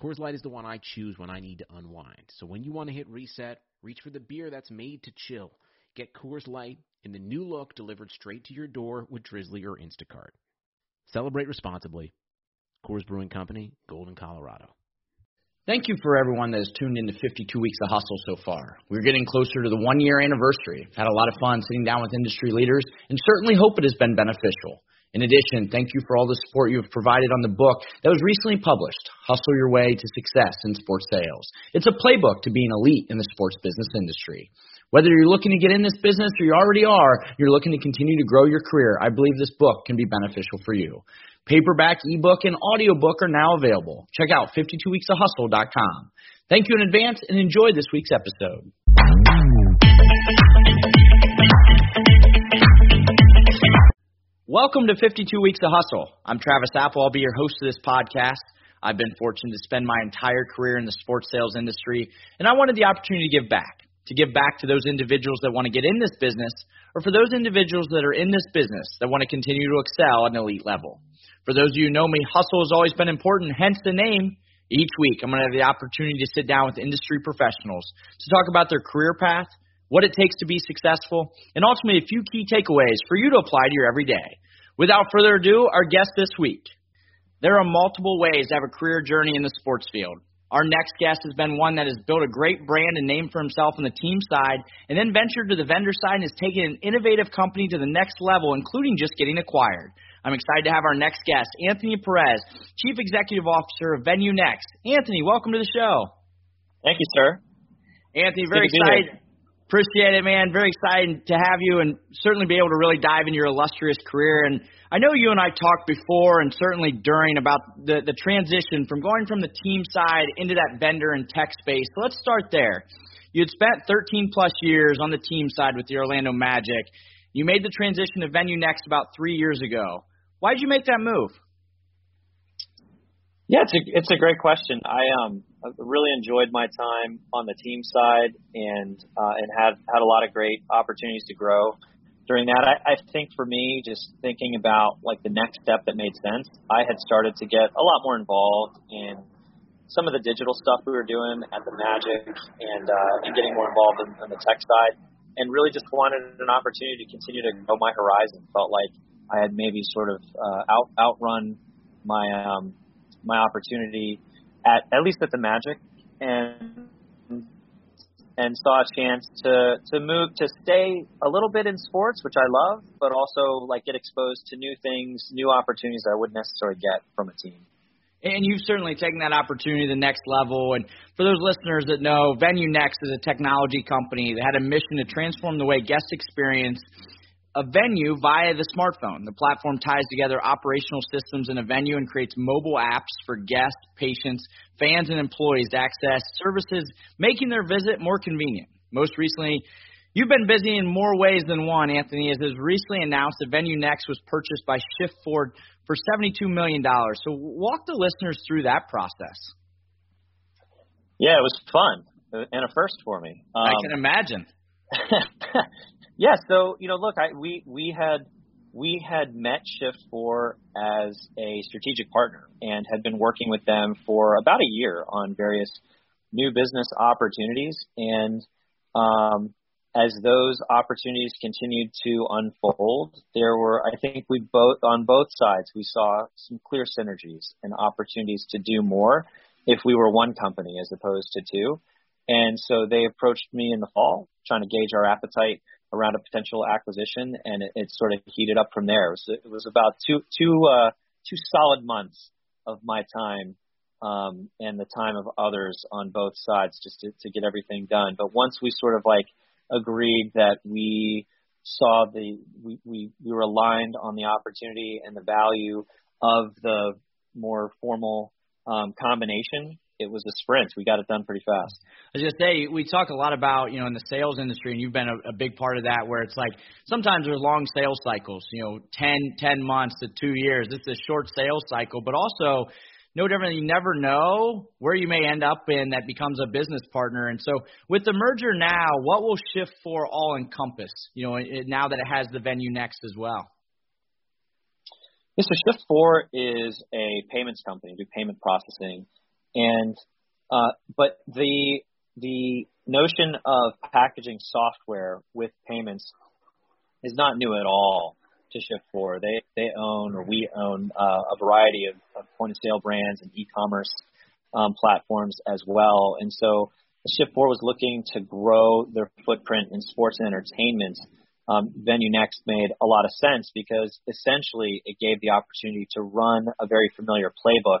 Coors Light is the one I choose when I need to unwind. So when you want to hit reset, reach for the beer that's made to chill. Get Coors Light in the new look delivered straight to your door with Drizzly or Instacart. Celebrate responsibly. Coors Brewing Company, Golden, Colorado. Thank you for everyone that has tuned in to 52 Weeks of Hustle so far. We're getting closer to the one year anniversary. Had a lot of fun sitting down with industry leaders and certainly hope it has been beneficial. In addition, thank you for all the support you have provided on the book that was recently published, Hustle Your Way to Success in Sports Sales. It's a playbook to being elite in the sports business industry. Whether you're looking to get in this business or you already are, you're looking to continue to grow your career, I believe this book can be beneficial for you. Paperback, ebook, and audiobook are now available. Check out 52weeksofhustle.com. Thank you in advance and enjoy this week's episode. Welcome to 52 Weeks of Hustle. I'm Travis Apel. I'll be your host of this podcast. I've been fortunate to spend my entire career in the sports sales industry, and I wanted the opportunity to give back. To give back to those individuals that want to get in this business, or for those individuals that are in this business that want to continue to excel at an elite level. For those of you who know me, hustle has always been important, hence the name. Each week, I'm going to have the opportunity to sit down with industry professionals to talk about their career path, what it takes to be successful, and ultimately a few key takeaways for you to apply to your everyday. Without further ado, our guest this week. There are multiple ways to have a career journey in the sports field. Our next guest has been one that has built a great brand and name for himself on the team side, and then ventured to the vendor side and has taken an innovative company to the next level, including just getting acquired. I'm excited to have our next guest, Anthony Perez, Chief Executive Officer of Venue Next. Anthony, welcome to the show. Thank you, sir. Anthony, very excited. Appreciate it, man. Very excited to have you and certainly be able to really dive into your illustrious career. And I know you and I talked before and certainly during about the, the transition from going from the team side into that vendor and tech space. So let's start there. You had spent 13 plus years on the team side with the Orlando Magic. You made the transition to Venue Next about three years ago. Why did you make that move? Yeah, it's a it's a great question. I um really enjoyed my time on the team side and uh, and had had a lot of great opportunities to grow during that. I, I think for me, just thinking about like the next step that made sense, I had started to get a lot more involved in some of the digital stuff we were doing at the Magic and uh, and getting more involved in, in the tech side, and really just wanted an opportunity to continue to grow my horizon. Felt like I had maybe sort of uh, out outrun my um, my opportunity at at least at the Magic, and and saw a chance to to move to stay a little bit in sports, which I love, but also like get exposed to new things, new opportunities I wouldn't necessarily get from a team. And you've certainly taken that opportunity to the next level. And for those listeners that know, Venue Next is a technology company that had a mission to transform the way guests experience a venue via the smartphone. The platform ties together operational systems in a venue and creates mobile apps for guests, patients, fans, and employees to access services, making their visit more convenient. Most recently, you've been busy in more ways than one, Anthony, as it was recently announced that VenueNext was purchased by Shift4 for $72 million. So walk the listeners through that process. Yeah, it was fun and a first for me. Um, I can imagine. Yeah, so you know, look, I we we had we had met Shift4 as a strategic partner and had been working with them for about a year on various new business opportunities. And um, as those opportunities continued to unfold, there were, I think, we both on both sides we saw some clear synergies and opportunities to do more if we were one company as opposed to two. And so they approached me in the fall, trying to gauge our appetite around a potential acquisition, and it, it sort of heated up from there. It was, it was about two two uh, two solid months of my time um, and the time of others on both sides just to, to get everything done. But once we sort of like agreed that we saw the we, we, we were aligned on the opportunity and the value of the more formal um, combination it was a sprint. We got it done pretty fast. I was gonna say we talk a lot about you know in the sales industry, and you've been a, a big part of that. Where it's like sometimes there's long sales cycles, you know, ten ten months to two years. It's a short sales cycle, but also no different. You never know where you may end up in that becomes a business partner. And so with the merger now, what will shift for All Encompass? You know, now that it has the venue next as well. Yeah, so Shift4 is a payments company, do payment processing, and uh, but the the notion of packaging software with payments is not new at all to Shift4. They they own or we own uh, a variety of, of point of sale brands and e-commerce um, platforms as well. And so Shift4 was looking to grow their footprint in sports and entertainment. Um, Venue Next made a lot of sense because essentially it gave the opportunity to run a very familiar playbook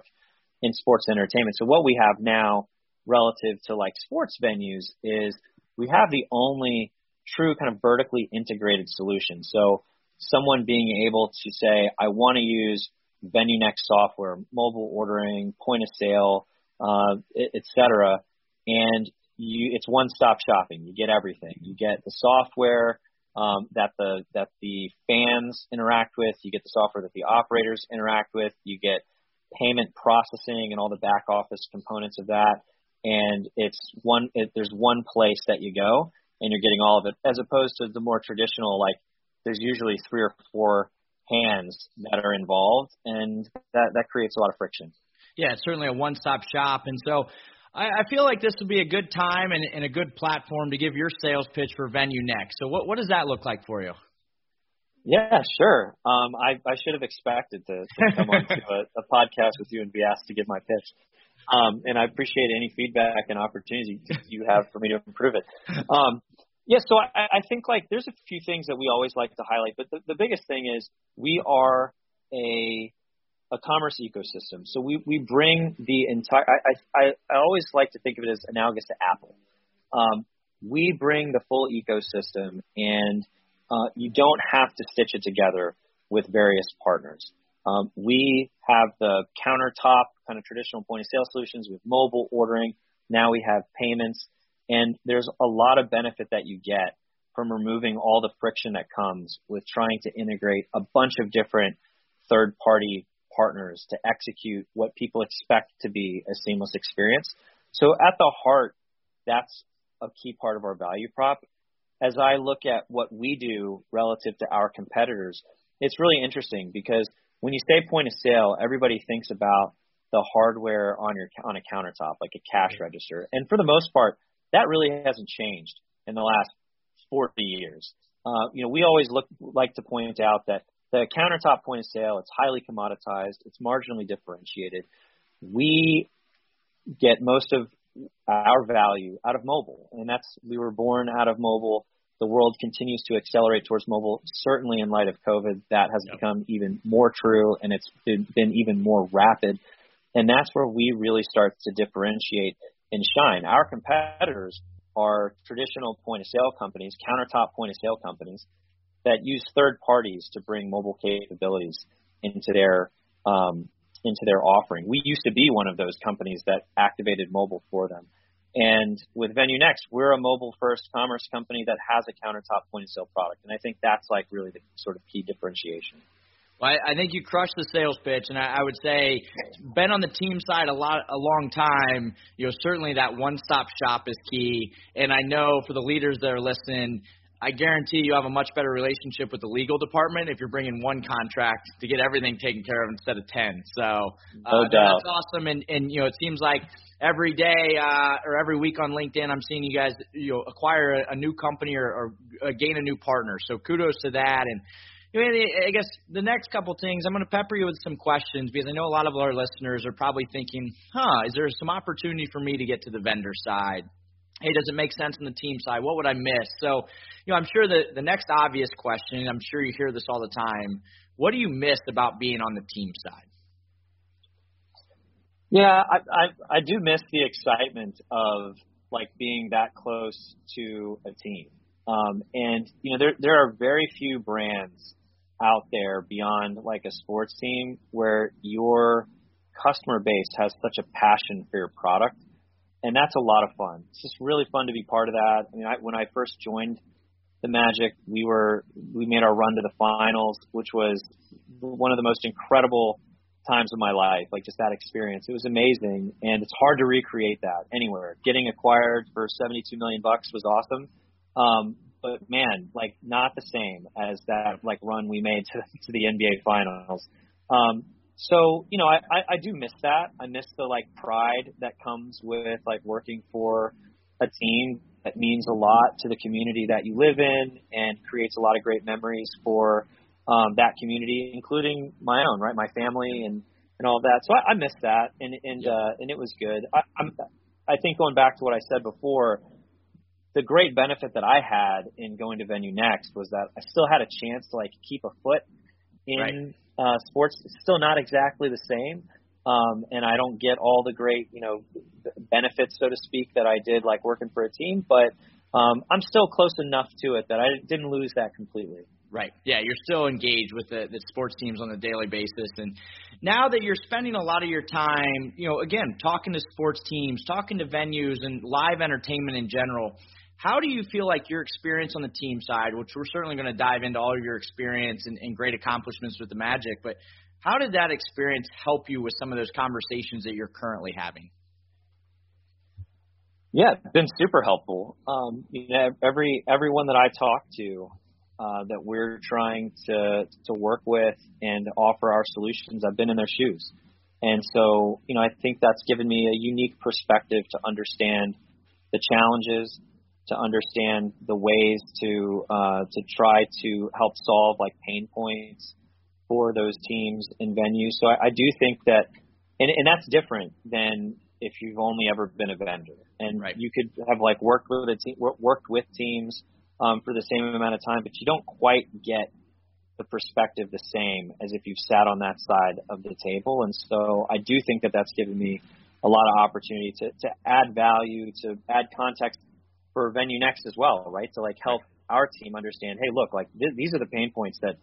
in sports entertainment. So what we have now relative to like sports venues is we have the only true kind of vertically integrated solution. So someone being able to say, I want to use VenueNext software, mobile ordering, point of sale, uh, et cetera, and you, it's one-stop shopping. You get everything. You get the software um, that the that the fans interact with. You get the software that the operators interact with. You get payment processing and all the back office components of that. And it's one. It, there's one place that you go, and you're getting all of it, as opposed to the more traditional like there's usually three or four hands that are involved, and that that creates a lot of friction. Yeah, it's certainly a one-stop shop, and so I, I feel like this would be a good time and, and a good platform to give your sales pitch for Venue next. So, what what does that look like for you? Yeah, sure. Um, I, I should have expected to, to come on to a, a podcast with you and be asked to give my pitch. Um, and I appreciate any feedback and opportunity you have for me to improve it. Um, yeah, so I, I think like there's a few things that we always like to highlight, but the, the biggest thing is we are a a commerce ecosystem. So we, we bring the entire. I, I I always like to think of it as analogous to Apple. Um, we bring the full ecosystem, and uh, you don't have to stitch it together with various partners. Um, we have the countertop kind of traditional point of sale solutions with mobile ordering. Now we have payments. And there's a lot of benefit that you get from removing all the friction that comes with trying to integrate a bunch of different third party partners to execute what people expect to be a seamless experience. So at the heart, that's a key part of our value prop. As I look at what we do relative to our competitors, it's really interesting because when you say point of sale, everybody thinks about the hardware on your on a countertop, like a cash register. And for the most part, that really hasn't changed in the last 40 years. Uh, you know, we always look like to point out that the countertop point of sale, it's highly commoditized, it's marginally differentiated. We get most of our value out of mobile, and that's we were born out of mobile. The world continues to accelerate towards mobile. Certainly, in light of COVID, that has yep. become even more true, and it's been, been even more rapid. And that's where we really start to differentiate and shine. Our competitors are traditional point of sale companies, countertop point of sale companies that use third parties to bring mobile capabilities into their um, into their offering. We used to be one of those companies that activated mobile for them. And with Venue Next, we're a mobile first commerce company that has a countertop point of sale product. And I think that's like really the sort of key differentiation. Well, I, I think you crushed the sales pitch, and I, I would say, been on the team side a lot, a long time. You know, certainly that one-stop shop is key. And I know for the leaders that are listening, I guarantee you have a much better relationship with the legal department if you're bringing one contract to get everything taken care of instead of ten. So uh, no that's awesome, and and you know it seems like every day uh, or every week on LinkedIn I'm seeing you guys you know acquire a, a new company or, or uh, gain a new partner. So kudos to that, and you know, I guess the next couple things, I'm going to pepper you with some questions because I know a lot of our listeners are probably thinking, huh, is there some opportunity for me to get to the vendor side? Hey, does it make sense on the team side? What would I miss? So, you know, I'm sure the, the next obvious question, I'm sure you hear this all the time, what do you miss about being on the team side? Yeah, I, I, I do miss the excitement of like being that close to a team. Um, and you know, there there are very few brands out there beyond like a sports team where you're customer base has such a passion for your product, and that's a lot of fun. It's just really fun to be part of that. I mean, I, when I first joined the Magic, we were we made our run to the finals, which was one of the most incredible times of my life. Like just that experience, it was amazing, and it's hard to recreate that anywhere. Getting acquired for 72 million bucks was awesome. Um, but man, like not the same as that like run we made to, to the NBA finals. Um, so you know, I, I I do miss that. I miss the like pride that comes with like working for a team that means a lot to the community that you live in and creates a lot of great memories for um, that community, including my own, right, my family and and all that. So I, I miss that, and and uh, and it was good. I, I'm I think going back to what I said before, the great benefit that I had in going to Venue Next was that I still had a chance to like keep a foot in right. Uh, sports. It's still not exactly the same, um, and I don't get all the great you know benefits, so to speak, that I did like working for a team. But um, I'm still close enough to it that I didn't lose that completely. Right. Yeah, you're still engaged with the, the sports teams on a daily basis, and now that you're spending a lot of your time, you know, again, talking to sports teams, talking to venues, and live entertainment in general how do you feel like your experience on the team side, which we're certainly going to dive into all of your experience and, and great accomplishments with the Magic, but how did that experience help you with some of those conversations that you're currently having? Yeah, it's been super helpful. Um, you know, every everyone that I talk to uh, that we're trying to to work with and offer our solutions, I've been in their shoes, and so you know, I think that's given me a unique perspective to understand the challenges to understand the ways to uh, to try to help solve like pain points for those teams and venues. So I, I do think that, and, and that's different than if you've only ever been a vendor, and right. you could have like worked with a team, worked with teams um, for the same amount of time, but you don't quite get the perspective the same as if you've sat on that side of the table. And so I do think that that's given me a lot of opportunity to, to add value, to add context for Venue Next as well, right? To like help our team understand, hey, look, like th- these are the pain points that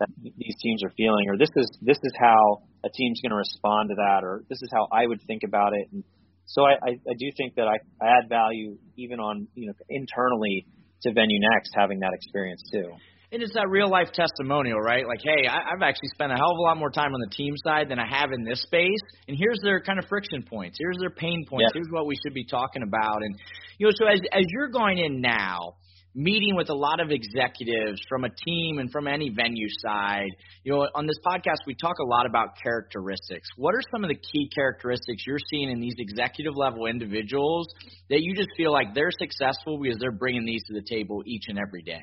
that these teams are feeling, or this is this is how a team's going to respond to that, or this is how I would think about it. And so I, I, I do think that I, I add value even on you know internally to Venue Next having that experience too. And it's that real life testimonial, right? Like, hey, I, I've actually spent a hell of a lot more time on the team side than I have in this space, and here's their kind of friction points. Here's their pain points. Yeah. Here's what we should be talking about. And you know, so as as you're going in now, meeting with a lot of executives from a team and from any venue side. You know, on this podcast, we talk a lot about characteristics. What are some of the key characteristics you're seeing in these executive level individuals that you just feel like they're successful because they're bringing these to the table each and every day?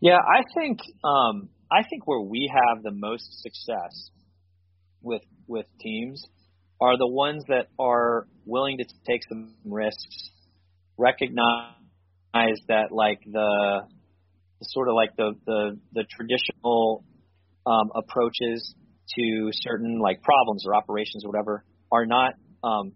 Yeah, I think um, I think where we have the most success with with teams are the ones that are willing to take some risks, recognize that like the, sort of like the the, the traditional um, approaches to certain like problems or operations or whatever are not um,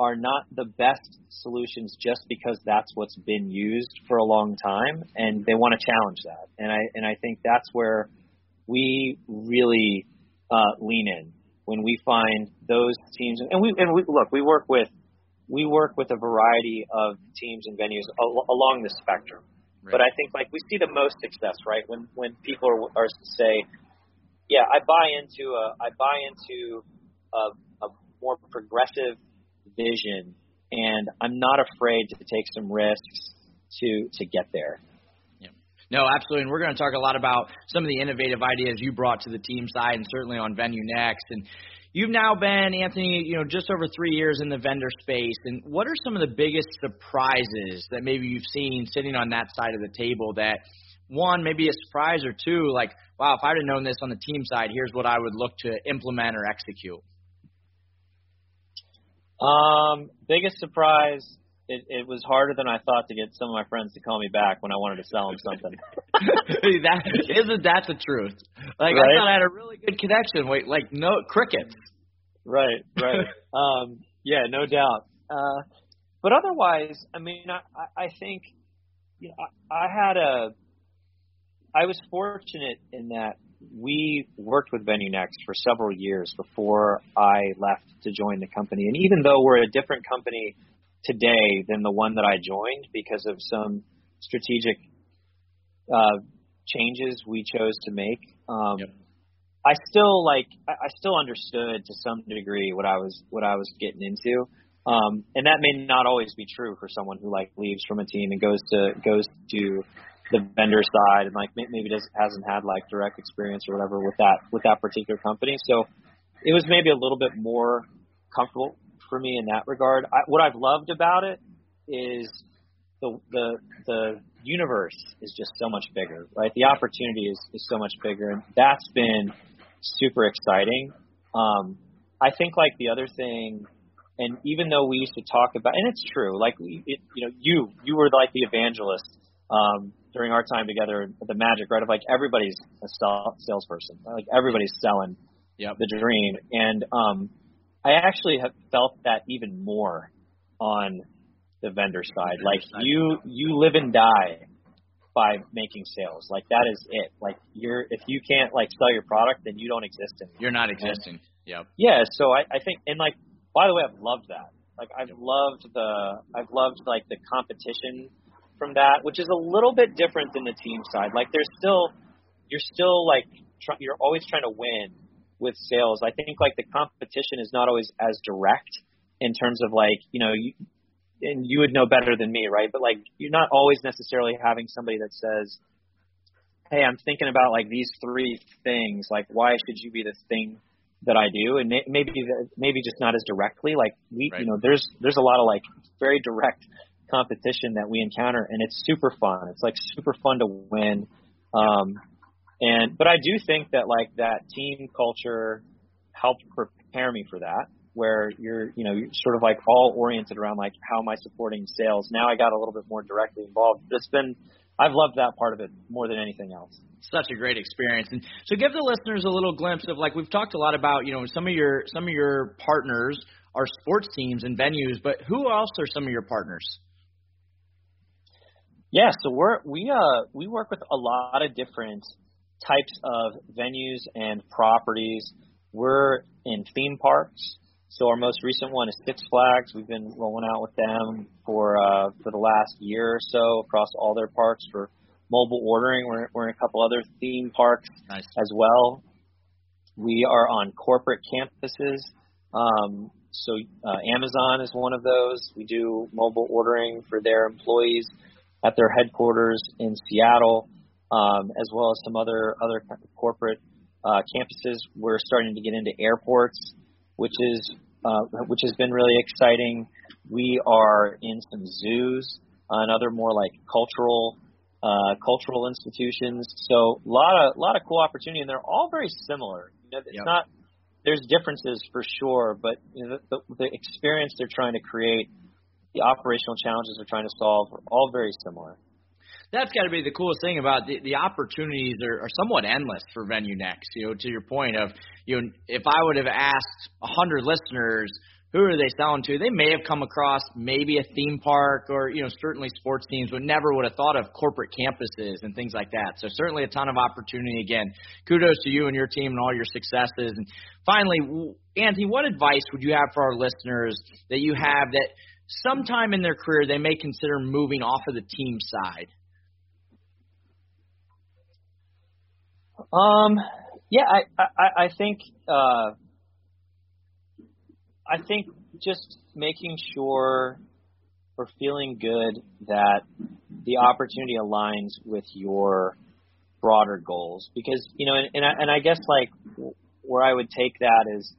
are not the best solutions just because that's what's been used for a long time and they want to challenge that. And I and I think that's where we really uh, lean in when we find those teams and we and we look we work with we work with a variety of teams and venues al- along the spectrum. Right. But I think like we see the most success right when when people are, are say, yeah, I buy into a I buy into a, a more progressive vision, and I'm not afraid to take some risks to to get there. No, absolutely. And we're going to talk a lot about some of the innovative ideas you brought to the team side and certainly on Venue Next. And you've now been, Anthony, you know, just over three years in the vendor space. And what are some of the biggest surprises that maybe you've seen sitting on that side of the table that one, maybe a surprise or two, like, wow, if I'd have known this on the team side, here's what I would look to implement or execute? Um, biggest surprise. It, it was harder than I thought to get some of my friends to call me back when I wanted to sell them something. that isn't that the truth? Like right? I thought I had a really good connection. Wait, like no crickets. Right, right. um, yeah, no doubt. Uh, but otherwise, I mean, I, I think you know, I, I had a, I was fortunate in that we worked with VenueNext for several years before I left to join the company. And even though we're a different company today than the one that I joined because of some strategic uh, changes we chose to make, um, yep. I still like I still understood to some degree what I was what I was getting into. Um, and that may not always be true for someone who like leaves from a team and goes to goes to the vendor side and like maybe just hasn't had like direct experience or whatever with that with that particular company. So it was maybe a little bit more comfortable for me in that regard. I, what I've loved about it is the the the universe is just so much bigger, right? The opportunity is is so much bigger, and that's been super exciting. Um, I think like the other thing, and even though we used to talk about, and it's true, like we, it, you know, you you were like the evangelist um, during our time together at the Magic, right? Of like everybody's a salesperson, like everybody's selling yep. the dream, and um, I actually have felt that even more on the vendor side. Like you you live and die by making sales. Like that is it. Like you're if you can't like sell your product, then you don't exist anymore. You're not existing. And, yep. Yeah. So I, I think and like by the way, I've loved that. Like I've yep. loved the I've loved like the competition from that, which is a little bit different than the team side. Like there's still you're still like try, you're always trying to win with sales. I think like the competition is not always as direct in terms of like you know you and you would know better than me, right? But like you're not always necessarily having somebody that says, "Hey, I'm thinking about like these three things. Like, why should you be the thing that I do?" And maybe maybe just not as directly. Like we, right. you know, there's there's a lot of like very direct competition that we encounter, and it's super fun. It's like super fun to win. Um, and but I do think that like that team culture helped prepare me for that where you're, you know, you're sort of like all oriented around like how am I supporting sales. Now I got a little bit more directly involved. It's been, I've loved that part of it more than anything else. Such a great experience, and so give the listeners a little glimpse of like we've talked a lot about, you know, some of your some of your partners are sports teams and venues, but who else are some of your partners? Yeah, so we're we uh we work with a lot of different types of venues and properties. We're in theme parks, so our most recent one is Six Flags. We've been rolling out with them for uh, for the last year or so across all their parks for mobile ordering. We're, we're in a couple other theme parks nice. as well. We are on corporate campuses. Um, so uh, Amazon is one of those. We do mobile ordering for their employees at their headquarters in Seattle, um, as well as some other other corporate uh, campuses. We're starting to get into airports which is uh, which has been really exciting. We are in some zoos uh, and other more like cultural uh, cultural institutions. So a lot of a lot of cool opportunity, and they're all very similar. You know, it's yep. not there's differences for sure, but you know, the, the, the experience they're trying to create, the operational challenges they're trying to solve, are all very similar that's got to be the coolest thing about the, the opportunities are, are somewhat endless for Venue Next. You know, to your point of you know, if I would have asked a hundred listeners who are they selling to, they may have come across maybe a theme park or you know certainly sports teams, but never would have thought of corporate campuses and things like that. So certainly a ton of opportunity. Again, kudos to you and your team and all your successes. And finally, Anthony, what advice would you have for our listeners that you have that sometime in their career they may consider moving off of the team side? Um, yeah, I, I, I think, uh, I think just making sure or feeling good that the opportunity aligns with your broader goals because you know and and I, and I guess like where I would take that is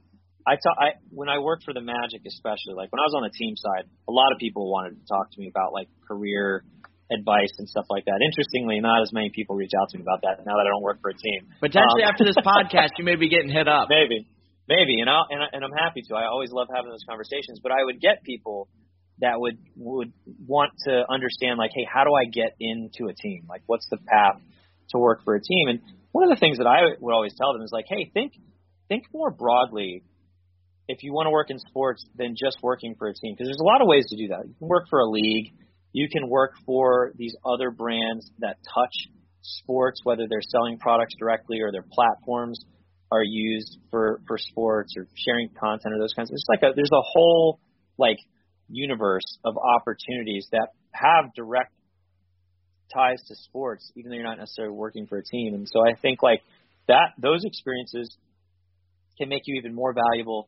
I talk I when I worked for the Magic especially like when I was on the team side a lot of people wanted to talk to me about like career advice and stuff like that. Interestingly, not as many people reach out to me about that now that I don't work for a team. Potentially um, after this podcast, you may be getting hit up. Maybe, maybe, and I and, I, and I'm happy to. I always love having those conversations. But I would get people that would would want to understand like, hey, how do I get into a team? Like, what's the path to work for a team? And one of the things that I would always tell them is like, hey, think think more broadly if you want to work in sports than just working for a team because there's a lot of ways to do that. You can work for a league you can work for these other brands that touch sports, whether they're selling products directly or their platforms are used for for sports or sharing content or those kinds. Of, it's like a there's a whole like universe of opportunities that have direct ties to sports, even though you're not necessarily working for a team. And so I think like that those experiences can make you even more valuable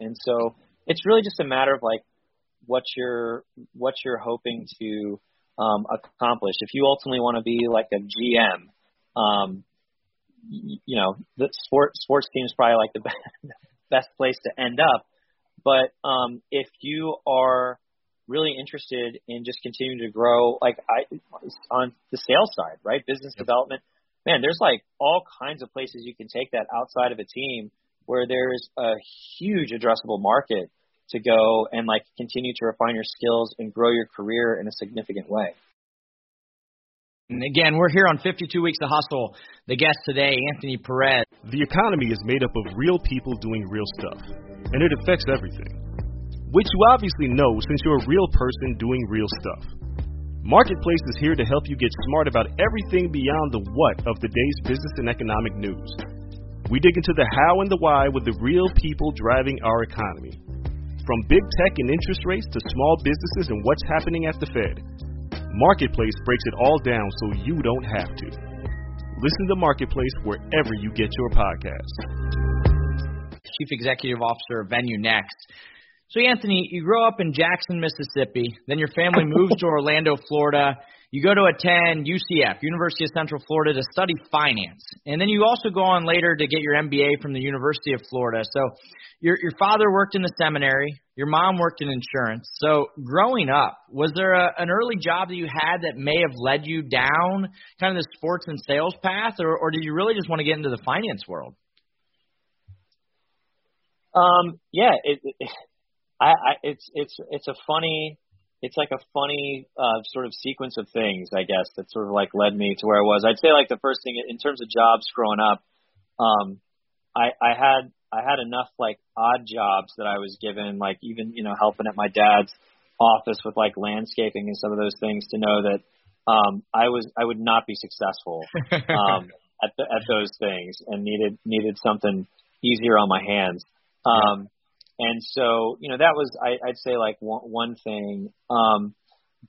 And so it's really just a matter of like what you're what you're hoping to um, accomplish. If you ultimately want to be like a GM, um, you, know, the sport sports team is probably like the best place to end up. But um, if you are really interested in just continuing to grow, like I on the sales side, right, business yep. development, man, there's like all kinds of places you can take that outside of a team where there's a huge addressable market to go and like continue to refine your skills and grow your career in a significant way. And again, we're here on 52 Weeks of Hustle. The guest today, Anthony Perez. The economy is made up of real people doing real stuff, and it affects everything. Which you obviously know since you're a real person doing real stuff. Marketplace is here to help you get smart about everything beyond the what of the day's business and economic news. We dig into the how and the why with the real people driving our economy. From big tech and interest rates to small businesses and what's happening at the Fed. Marketplace breaks it all down so you don't have to. Listen to Marketplace wherever you get your podcasts. Chief Executive Officer of VenueNext. So, Anthony, you grow up in Jackson, Mississippi. Then your family moves to Orlando, Florida. You go to attend UCF, University of Central Florida, to study finance. And then you also go on later to get your MBA from the University of Florida. So your, your father worked in the seminary, your mom worked in insurance. So growing up, was there a, an early job that you had that may have led you down kind of the sports and sales path, or, or did you really just want to get into the finance world? Um, yeah, it, it I, I, it's it's it's a funny it's like a funny uh, sort of sequence of things, I guess, that sort of like led me to where I was. I'd say like the first thing in terms of jobs growing up, um, I, I had I had enough like odd jobs that I was given, like even you know helping at my dad's office with like landscaping and some of those things to know that um, I was I would not be successful um, at the, at those things and needed needed something easier on my hands. Um, and so, you know, that was I, I'd say like one, one thing. Um,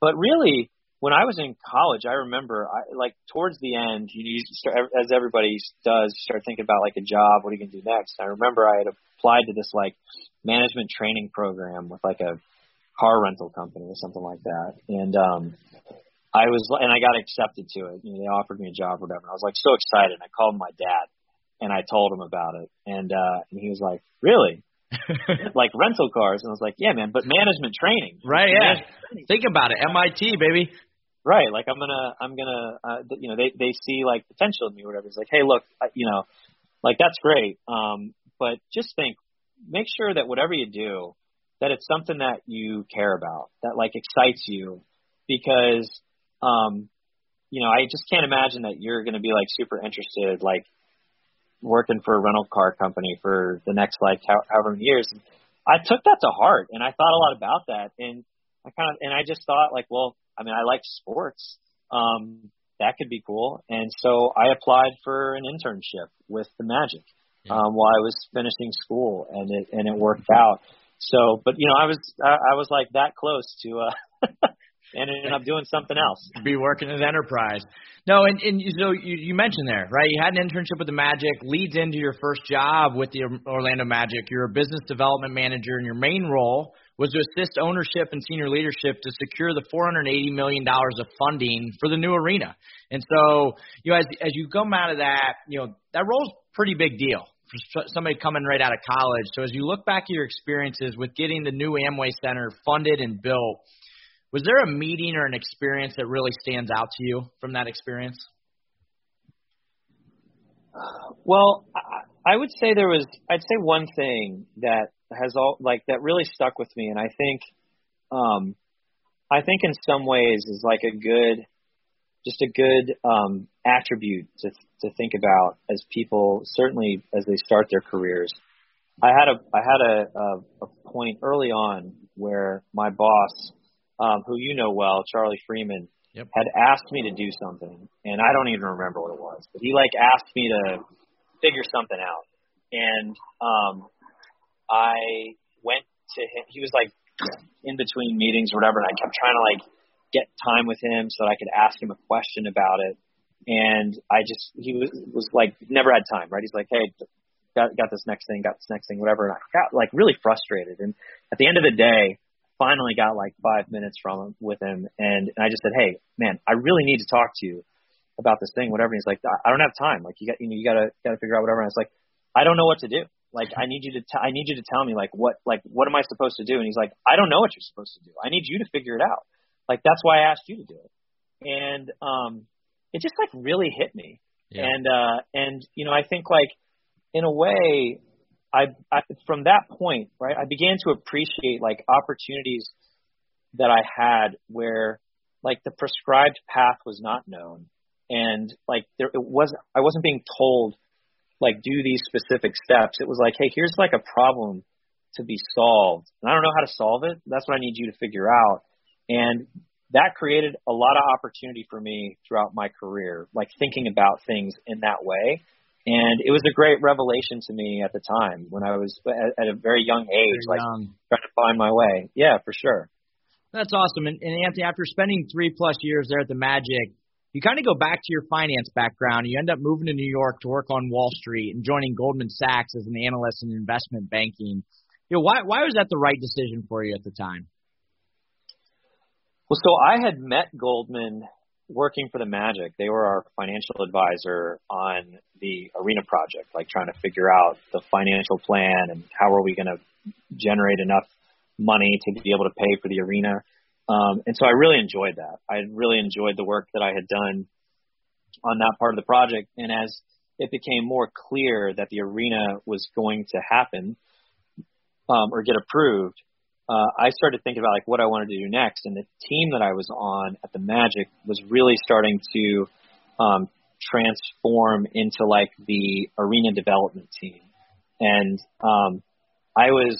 but really, when I was in college, I remember I, like towards the end, you, you start, as everybody does, you start thinking about like a job. What are you gonna do next? I remember I had applied to this like management training program with like a car rental company or something like that, and um, I was and I got accepted to it. You know, they offered me a job or whatever. I was like so excited. I called my dad and I told him about it, and uh, and he was like, "Really?" like rental cars. And I was like, yeah, man, but management training. Right. Yeah. Training. Think about it. MIT, baby. Right. Like I'm gonna, I'm gonna, uh, you know, they they see like potential in me or whatever. It's like, hey, look, you know, like that's great. Um, but just think, make sure that whatever you do, that it's something that you care about, that like excites you, because, um, you know, I just can't imagine that you're gonna be like super interested, like working for a rental car company for the next like however many years. And I took that to heart and I thought a lot about that and I kind of and I just thought like, well, I mean, I like sports, um, that could be cool. And so I applied for an internship with the Magic um, while I was finishing school, and it and it worked out. So, but you know, I was I, I was like that close to uh, ended up doing something else. be working at Enterprise. No, and and you- so you, you mentioned there, right? You had an internship with the Magic, leads into your first job with the Orlando Magic. You're a business development manager, and your main role was to assist ownership and senior leadership to secure the 480 million dollars of funding for the new arena. And so, you know, as as you come out of that, you know, that role's pretty big deal for somebody coming right out of college. So as you look back at your experiences with getting the new Amway Center funded and built, was there a meeting or an experience that really stands out to you from that experience? Well, I, would say there was. I'd say one thing that has all like that really stuck with me, and I think, um, I think in some ways is like a good, just a good um, attribute to to think about as people, certainly as they start their careers. I had a I had a, a, a point early on where my boss, um, who you know well, Charlie Freeman, Yep. had asked me to do something, and I don't even remember what it was, but he like asked me to figure something out, and um, I went to him. He was like in between meetings or whatever, and I kept trying to like get time with him so that I could ask him a question about it. And I just he was was like never had time, right? He's like, hey, got got this next thing, got this next thing, whatever. And I got like really frustrated. And at the end of the day, finally got like five minutes from him with him, and, and I just said, hey, man, I really need to talk to you about this thing, whatever. And he's like, I don't have time. Like you got you know you gotta gotta figure out whatever. And I was like, I don't know what to do. Like I need you to t- I need you to tell me like what like what am I supposed to do? And he's like, I don't know what you're supposed to do. I need you to figure it out. Like that's why I asked you to do it. And um, it just like really hit me. Yeah. And uh, and you know I think like in a way I, I from that point, right, I began to appreciate like opportunities that I had where like the prescribed path was not known and like there it was I wasn't being told like do these specific steps. It was like, hey, here's like a problem to be solved. And I don't know how to solve it. That's what I need you to figure out. And that created a lot of opportunity for me throughout my career, like thinking about things in that way. And it was a great revelation to me at the time when I was at, at a very young age, Very like young. trying to find my way. Yeah, for sure. That's awesome. And, and Anthony, after spending three plus years there at the Magic, you kind of go back to your finance background. You end up moving to New York to work on Wall Street and joining Goldman Sachs as an analyst in investment banking. You know, why why was that the right decision for you at the time? Well, so I had met Goldman working for the Magic. They were our financial advisor on the arena project, like trying to figure out the financial plan and how are we going to generate enough money to be able to pay for the arena. Um, and so I really enjoyed that. I really enjoyed the work that I had done on that part of the project. And as it became more clear that the arena was going to happen um, or get approved, uh, I started thinking about like what I wanted to do next. And the team that I was on at the Magic was really starting to um, transform into like the arena development team. And um, I was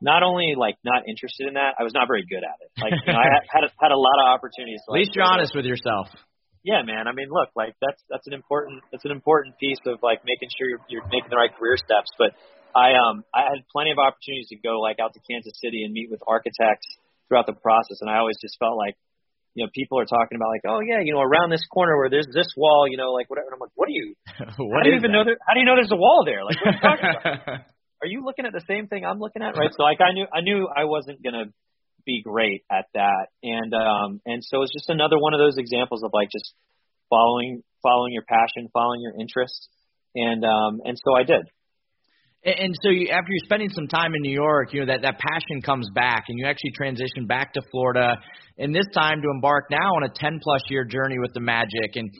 not only like not interested in that, I was not very good at it. Like you know, I had had a, had a lot of opportunities. To, At least like, you're honest with yourself. yeah, man. I mean, look, like that's that's an important that's an important piece of like making sure you're, you're making the right career steps. But I um I had plenty of opportunities to go like out to Kansas City and meet with architects throughout the process, and I always just felt like you know people are talking about like oh yeah you know around this corner where there's this wall you know like whatever. And I'm like what do you what how do you even that? know there how do you know there's a wall there like what are you talking about? Are you looking at the same thing I'm looking at right? So like I knew I knew I wasn't gonna be great at that, and um and so it's just another one of those examples of like just following following your passion, following your interests, and um and so I did. And, and so you, after you're spending some time in New York, you know that that passion comes back, and you actually transition back to Florida, and this time to embark now on a 10 plus year journey with the Magic. And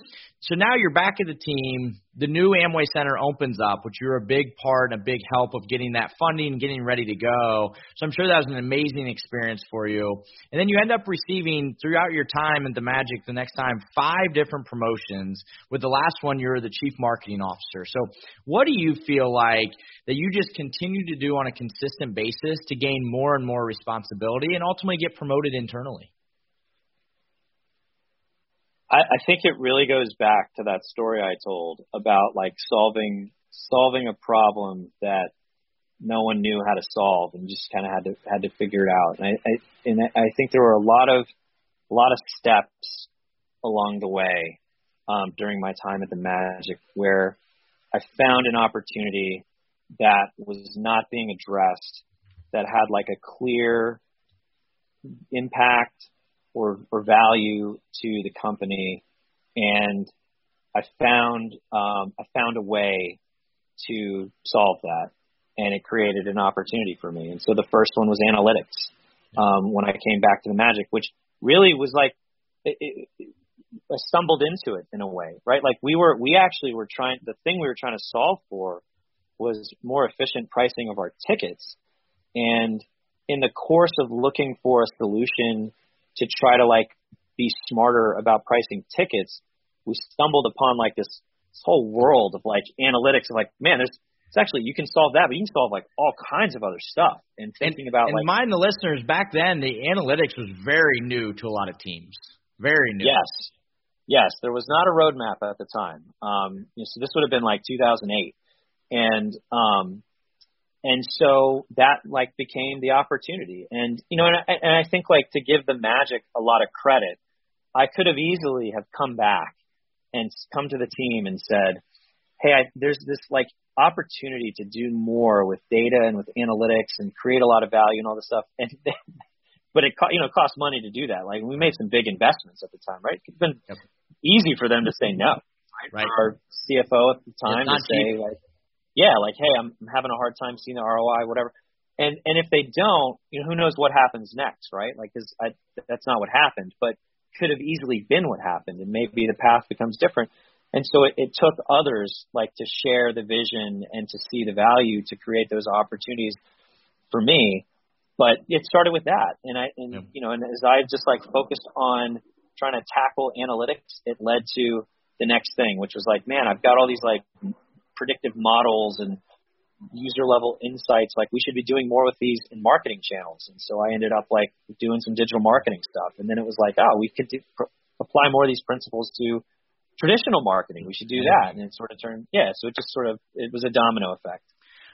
so now you're back at the team. The new Amway Center opens up, which you're a big part, and a big help of getting that funding, getting ready to go. So I'm sure that was an amazing experience for you. And then you end up receiving throughout your time at the Magic the next time five different promotions. With the last one, you're the chief marketing officer. So what do you feel like that you just continue to do on a consistent basis to gain more and more responsibility and ultimately get promoted internally? I, I think it really goes back to that story I told about like solving solving a problem that no one knew how to solve and just kind of had to had to figure it out. And I, I and I think there were a lot of a lot of steps along the way um, during my time at the Magic where I found an opportunity that was not being addressed that had like a clear impact or, or value to the company and I found um, I found a way to solve that and it created an opportunity for me. And so the first one was analytics. Um, when I came back to the Magic, which really was like it, it, I stumbled into it in a way, right? Like we were, we actually were trying. The thing we were trying to solve for was more efficient pricing of our tickets, and in the course of looking for a solution to try to like be smarter about pricing tickets, we stumbled upon like this, this whole world of like analytics of like, man, there's it's actually you can solve that, but you can solve like all kinds of other stuff. And thinking and, about and like mind the listeners back then, the analytics was very new to a lot of teams. Very new. Yes, yes, there was not a roadmap at the time. Um, you know, so this would have been like 2008, and um, and so that like became the opportunity. And you know, and I, and I think like to give the Magic a lot of credit, I could have easily have come back and come to the team and said, hey, I, there's this like opportunity to do more with data and with analytics and create a lot of value and all this stuff. And but it you know it costs money to do that. Like we made some big investments at the time, right? It's been yep. easy for them to say no. Right. right. Our CFO at the time to say like, yeah, like hey, I'm, I'm having a hard time seeing the ROI, whatever. And and if they don't, you know, who knows what happens next, right? Like, cause I, that's not what happened, but could have easily been what happened, and maybe the path becomes different. And so it, it took others like to share the vision and to see the value to create those opportunities for me. But it started with that, and I, and yeah. you know, and as I just like focused on trying to tackle analytics, it led to the next thing, which was like, man, I've got all these like predictive models and user level insights. Like we should be doing more with these in marketing channels. And so I ended up like doing some digital marketing stuff. And then it was like, oh, we could do, pr- apply more of these principles to traditional marketing. We should do that. And it sort of turned, yeah. So it just sort of, it was a domino effect.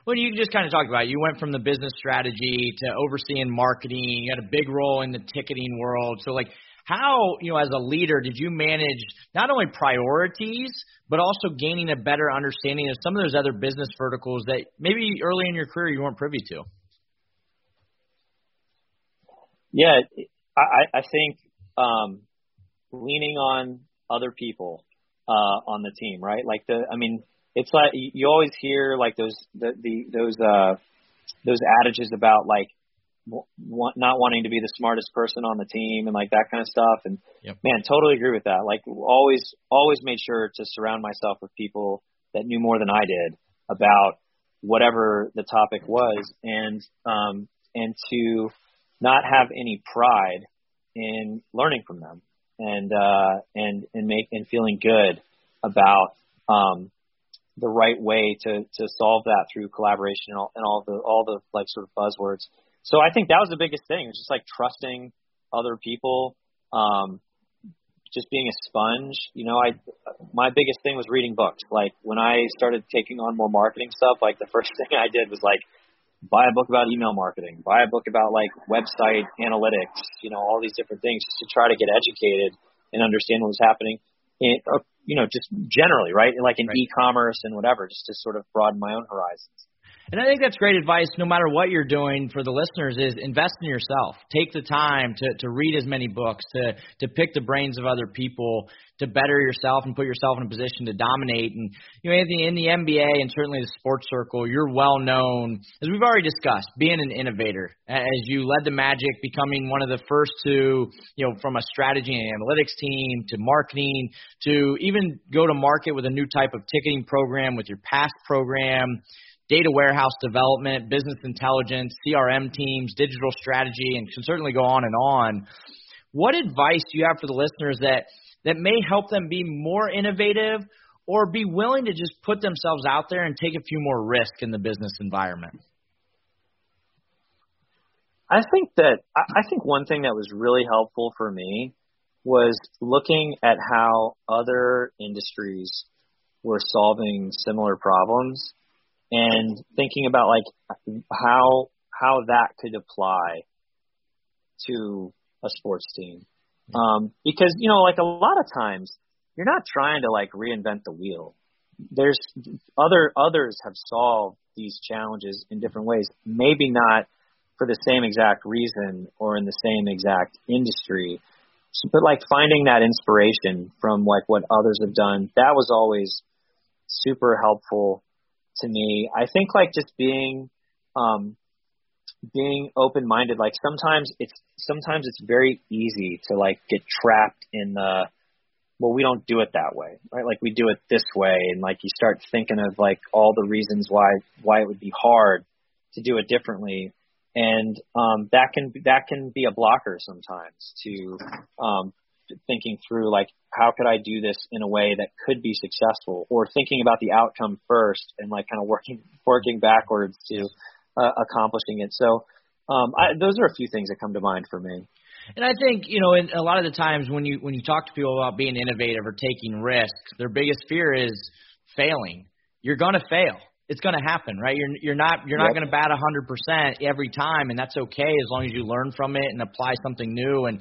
Well, you just kind of talked about it. you went from the business strategy to overseeing marketing. You had a big role in the ticketing world. So like, how you know as a leader did you manage not only priorities but also gaining a better understanding of some of those other business verticals that maybe early in your career you weren't privy to? Yeah, I, I think um, leaning on other people uh, on the team, right? Like the, I mean, it's like you always hear like those the, the those uh those adages about like want, not wanting to be the smartest person on the team and like that kind of stuff. And yep. man, totally agree with that. Like always, always made sure to surround myself with people that knew more than I did about whatever the topic was, and um, and to not have any pride in learning from them and uh, and and make and feeling good about um, the right way to to solve that through collaboration and all, and all the all the like sort of buzzwords. So I think that was the biggest thing. It was just like trusting other people, um, just being a sponge. You know, I my biggest thing was reading books. Like when I started taking on more marketing stuff, like the first thing I did was like buy a book about email marketing, buy a book about like website analytics, you know, all these different things just to try to get educated and understand what was happening. In, or, you know, just generally, right? Like in right. e-commerce and whatever, just to sort of broaden my own horizons. And I think that's great advice no matter what you're doing for the listeners is invest in yourself. Take the time to, to read as many books, to, to pick the brains of other people, to better yourself and put yourself in a position to dominate. And, you know, Anthony, in the NBA and certainly the sports circle, you're well known, as we've already discussed, being an innovator. As you led the Magic, becoming one of the first to, you know, from a strategy and analytics team to marketing to even go to market with a new type of ticketing program with your past program data warehouse development, business intelligence, CRM teams, digital strategy, and can certainly go on and on. What advice do you have for the listeners that that may help them be more innovative or be willing to just put themselves out there and take a few more risks in the business environment? I think that I think one thing that was really helpful for me was looking at how other industries were solving similar problems and thinking about like how how that could apply to a sports team. Um, because you know, like a lot of times, you're not trying to like reinvent the wheel. There's other others have solved these challenges in different ways. Maybe not for the same exact reason or in the same exact industry, but like finding that inspiration from like what others have done. That was always super helpful to me. I think like just being um, being open minded. Like sometimes it's sometimes it's very easy to like get trapped in the well, we don't do it that way, right? Like we do it this way, and like you start thinking of like all the reasons why why it would be hard to do it differently, and um, that can that can be a blocker sometimes to um, thinking through like how could I do this in a way that could be successful, or thinking about the outcome first and like kind of working working backwards to uh, accomplishing it. So um, I, those are a few things that come to mind for me. And I think you know, in a lot of the times when you when you talk to people about being innovative or taking risks, their biggest fear is failing. You're going to fail. It's going to happen, right? You're you're not you're yep. not going to bat a 100% every time, and that's okay as long as you learn from it and apply something new. And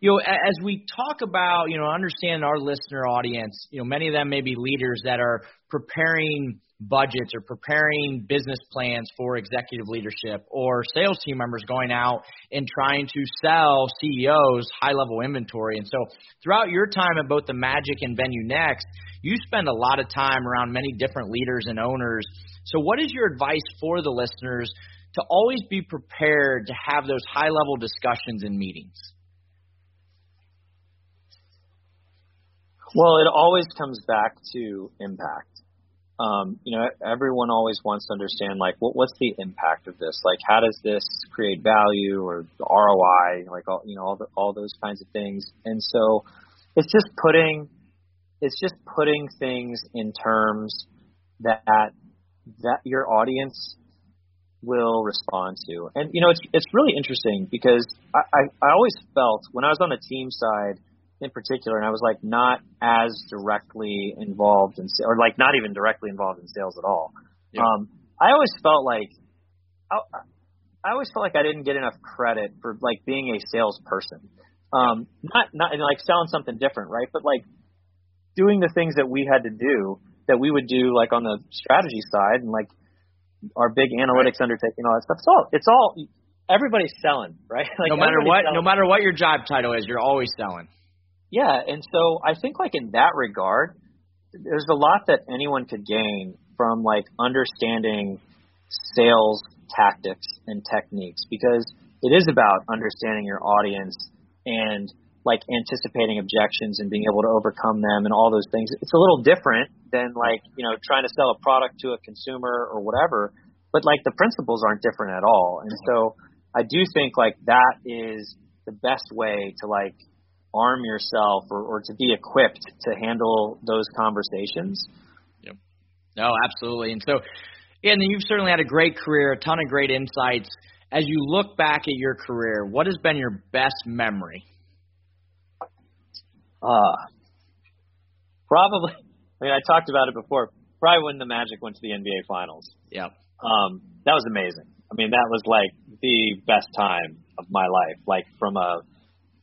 you know, as we talk about, you know, understand our listener audience, you know, many of them may be leaders that are preparing budgets or preparing business plans for executive leadership or sales team members going out and trying to sell CEOs high level inventory. And so throughout your time at both the Magic and VenueNext, you spend a lot of time around many different leaders and owners. So what is your advice for the listeners to always be prepared to have those high level discussions and meetings? Well, it always comes back to impact um, you know, everyone always wants to understand like what what's the impact of this? Like, how does this create value or the ROI? Like, all you know, all the, all those kinds of things. And so, it's just putting it's just putting things in terms that that your audience will respond to. And you know, it's it's really interesting because I, I, I always felt when I was on the team side in particular, and I was like not as directly involved in, or like not even directly involved in sales at all. Yeah. Um, I always felt like I, I always felt like I didn't get enough credit for like being a salesperson. Um, not not like selling something different, right? But like doing the things that we had to do that we would do like on the strategy side and like our big analytics right. undertaking, all that stuff. It's all it's all everybody's selling, right? Like no matter what, selling. no matter what your job title is, you're always selling. Yeah, and so I think like in that regard, there's a lot that anyone could gain from like understanding sales tactics and techniques because it is about understanding your audience and like anticipating objections and being able to overcome them and all those things. It's a little different than like, you know, trying to sell a product to a consumer or whatever, but like the principles aren't different at all. And so I do think like that is the best way to like arm yourself or, or to be equipped to handle those conversations. Yep. No, absolutely. And so, and you've certainly had a great career, a ton of great insights. As you look back at your career, what has been your best memory? Uh, probably. I mean, I talked about it before. Probably when the Magic went to the NBA Finals. Yep. Um, that was amazing. I mean, that was like the best time of my life. Like from a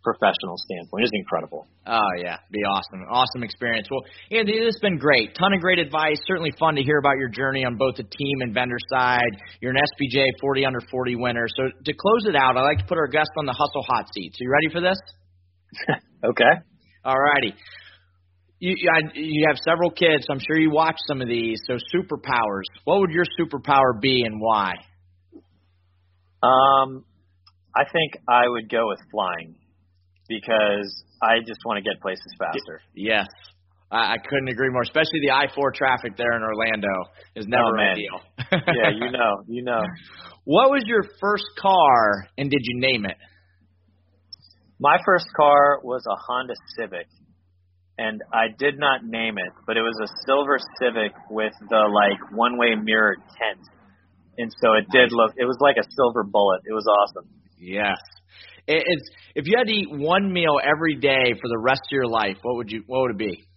professional standpoint. is incredible. Oh yeah, be awesome, awesome experience. Well, Andy, this has been great. Ton of great advice. Certainly fun to hear about your journey on both the team and vendor side. You're an SBJ 40 under 40 winner. So to close it out, I like to put our guest on the hustle hot seat. So you ready for this? okay. All righty. You, you have several kids, so I'm sure you watch some of these. So superpowers. What would your superpower be and why? Um, I think I would go with flying because I just want to get places faster. Yes. I, I couldn't agree more. Especially the I four traffic there in Orlando is oh, never oh, ideal. yeah, you know, you know. What was your first car and did you name it? My first car was a Honda Civic. And I did not name it, but it was a silver Civic with the like one way mirror tent. And so it did look it was like a silver bullet. It was awesome. Yes It's if you had to eat one meal every day for the rest of your life, what would you what would it be?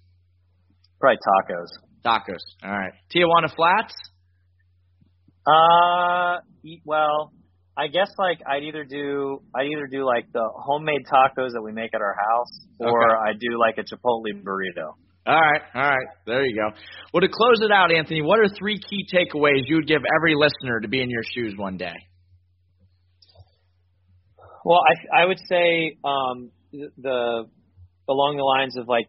Probably tacos. Tacos. All right. Tijuana Flats? Uh well, I guess like I'd either do I'd either do like the homemade tacos that we make at our house or Okay. I do like a Chipotle burrito. All right, all right. There you go. Well, to close it out, Anthony, what are three key takeaways you would give every listener to be in your shoes one day? Well, I I would say um the, along the lines of like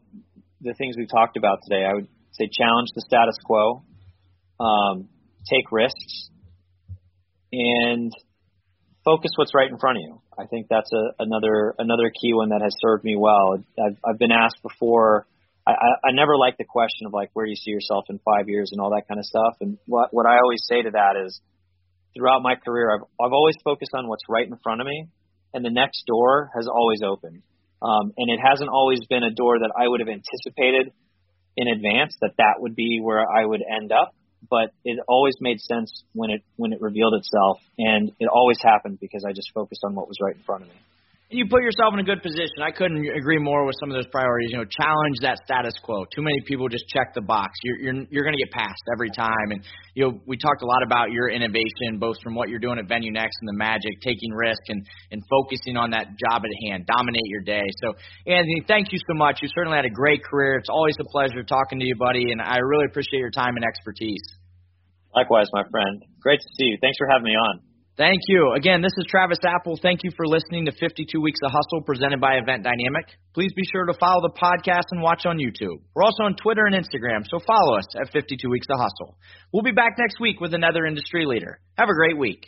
the things we've talked about today. I would say challenge the status quo, um, take risks, and focus what's right in front of you. I think that's a, another another key one that has served me well. I've I've been asked before. I, I, I never like the question of like where do you see yourself in five years and all that kind of stuff. And what what I always say to that is, throughout my career, I've I've always focused on what's right in front of me, and the next door has always opened. Um, and it hasn't always been a door that I would have anticipated in advance that that would be where I would end up. But it always made sense when it when it revealed itself, and it always happened because I just focused on what was right in front of me. You put yourself in a good position. I couldn't agree more with some of those priorities. You know, challenge that status quo. Too many people just check the box. You're you're you're going to get passed every time. And you know, we talked a lot about your innovation, both from what you're doing at VenueNext and the Magic, taking risk and and focusing on that job at hand. Dominate your day. So, Anthony, thank you so much. You certainly had a great career. It's always a pleasure talking to you, buddy. And I really appreciate your time and expertise. Likewise, my friend. Great to see you. Thanks for having me on. Thank you. Again, this is Travis Apel. Thank you for listening to 52 Weeks of Hustle presented by Event Dynamic. Please be sure to follow the podcast and watch on YouTube. We're also on Twitter and Instagram, so follow us at 52 Weeks of Hustle. We'll be back next week with another industry leader. Have a great week.